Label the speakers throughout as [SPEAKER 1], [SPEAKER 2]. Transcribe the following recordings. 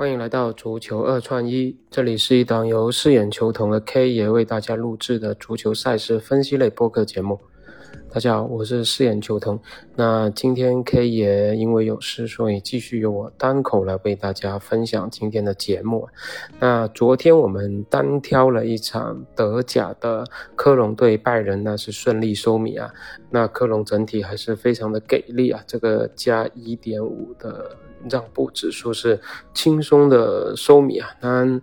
[SPEAKER 1] 欢迎来到足球二串一，这里是一档由饰演球童的 K 爷为大家录制的足球赛事分析类播客节目。大家好，我是饰演球童。那今天 K 爷因为有事，所以继续由我单口来为大家分享今天的节目。那昨天我们单挑了一场德甲的科隆对拜仁，那是顺利收米啊。那科隆整体还是非常的给力啊，这个加一点五的。让步指数是轻松的收米啊，当然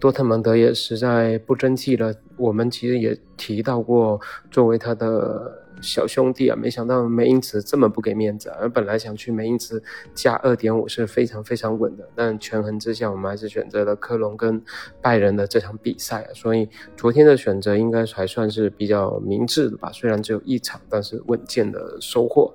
[SPEAKER 1] 多特蒙德也实在不争气了。我们其实也提到过，作为他的小兄弟啊，没想到梅因茨这么不给面子。而本来想去梅因茨加二点五是非常非常稳的，但权衡之下，我们还是选择了科隆跟拜仁的这场比赛啊。所以昨天的选择应该还算是比较明智的吧，虽然只有一场，但是稳健的收获。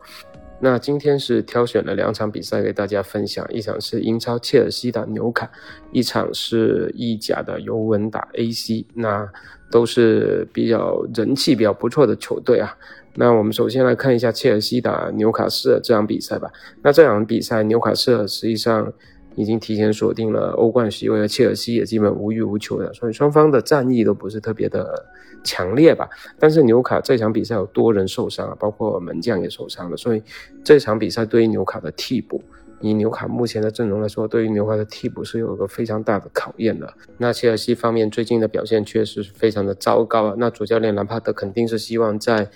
[SPEAKER 1] 那今天是挑选了两场比赛给大家分享，一场是英超切尔西打纽卡，一场是意甲的尤文打 AC，那都是比较人气比较不错的球队啊。那我们首先来看一下切尔西打纽卡斯尔这场比赛吧。那这场比赛纽卡斯尔实际上。已经提前锁定了欧冠席位，切尔西也基本无欲无求的，所以双方的战意都不是特别的强烈吧。但是纽卡这场比赛有多人受伤啊，包括门将也受伤了，所以这场比赛对于纽卡的替补，以纽卡目前的阵容来说，对于纽卡的替补是有个非常大的考验的。那切尔西方面最近的表现确实是非常的糟糕啊，那主教练兰帕德肯定是希望在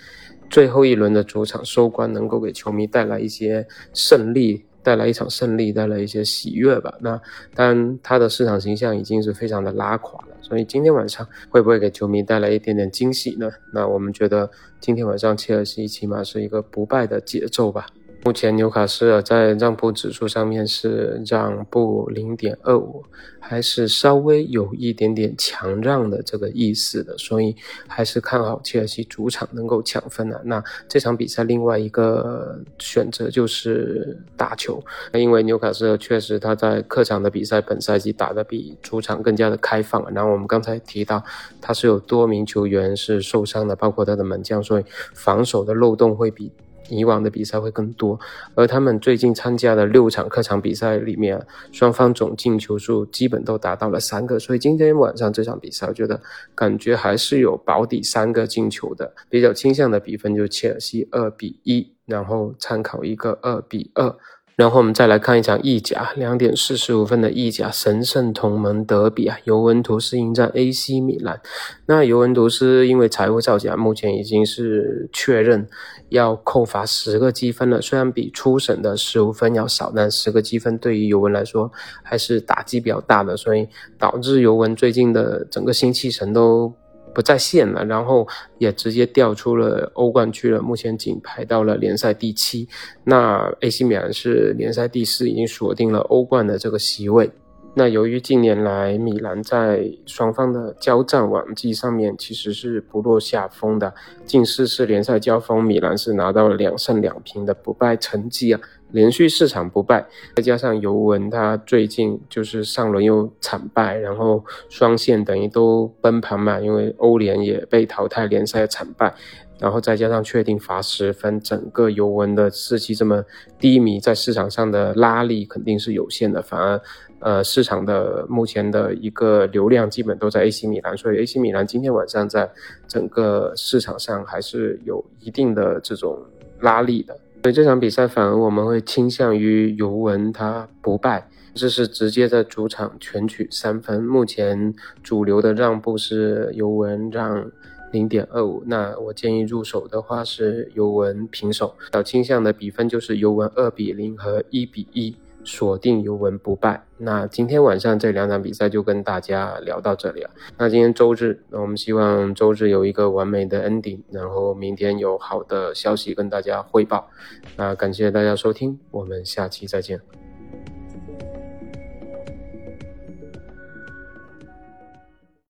[SPEAKER 1] 最后一轮的主场收官，能够给球迷带来一些胜利。带来一场胜利，带来一些喜悦吧。那当然，他的市场形象已经是非常的拉垮了。所以今天晚上会不会给球迷带来一点点惊喜呢？那我们觉得今天晚上切尔西起码是一个不败的节奏吧。目前纽卡斯尔在让步指数上面是让步零点二五，还是稍微有一点点强让的这个意思的，所以还是看好切尔西主场能够抢分的。那这场比赛另外一个选择就是打球，因为纽卡斯尔确实他在客场的比赛本赛季打得比主场更加的开放。然后我们刚才提到他是有多名球员是受伤的，包括他的门将，所以防守的漏洞会比。以往的比赛会更多，而他们最近参加的六场客场比赛里面，双方总进球数基本都达到了三个，所以今天晚上这场比赛，我觉得感觉还是有保底三个进球的，比较倾向的比分就是切尔西二比一，然后参考一个二比二。然后我们再来看一场意甲，两点四十五分的意甲神圣同盟德比啊，尤文图斯迎战 AC 米兰。那尤文图斯因为财务造假，目前已经是确认要扣罚十个积分了。虽然比初审的十五分要少，但十个积分对于尤文来说还是打击比较大的，所以导致尤文最近的整个新气神都。不在线了，然后也直接调出了欧冠区了，目前仅排到了联赛第七。那 AC 米兰是联赛第四，已经锁定了欧冠的这个席位。那由于近年来米兰在双方的交战往绩上面其实是不落下风的，近四次联赛交锋，米兰是拿到了两胜两平的不败成绩啊。连续四场不败，再加上尤文，他最近就是上轮又惨败，然后双线等于都崩盘嘛，因为欧联也被淘汰，联赛惨败，然后再加上确定罚十分，整个尤文的士气这么低迷，在市场上的拉力肯定是有限的，反而呃市场的目前的一个流量基本都在 AC 米兰，所以 AC 米兰今天晚上在整个市场上还是有一定的这种拉力的。所以这场比赛反而我们会倾向于尤文他不败，这是直接在主场全取三分。目前主流的让步是尤文让零点二五，那我建议入手的话是尤文平手，较倾向的比分就是尤文二比零和一比一。锁定尤文不败。那今天晚上这两场比赛就跟大家聊到这里了。那今天周日，那我们希望周日有一个完美的 ending，然后明天有好的消息跟大家汇报。那感谢大家收听，我们下期再见。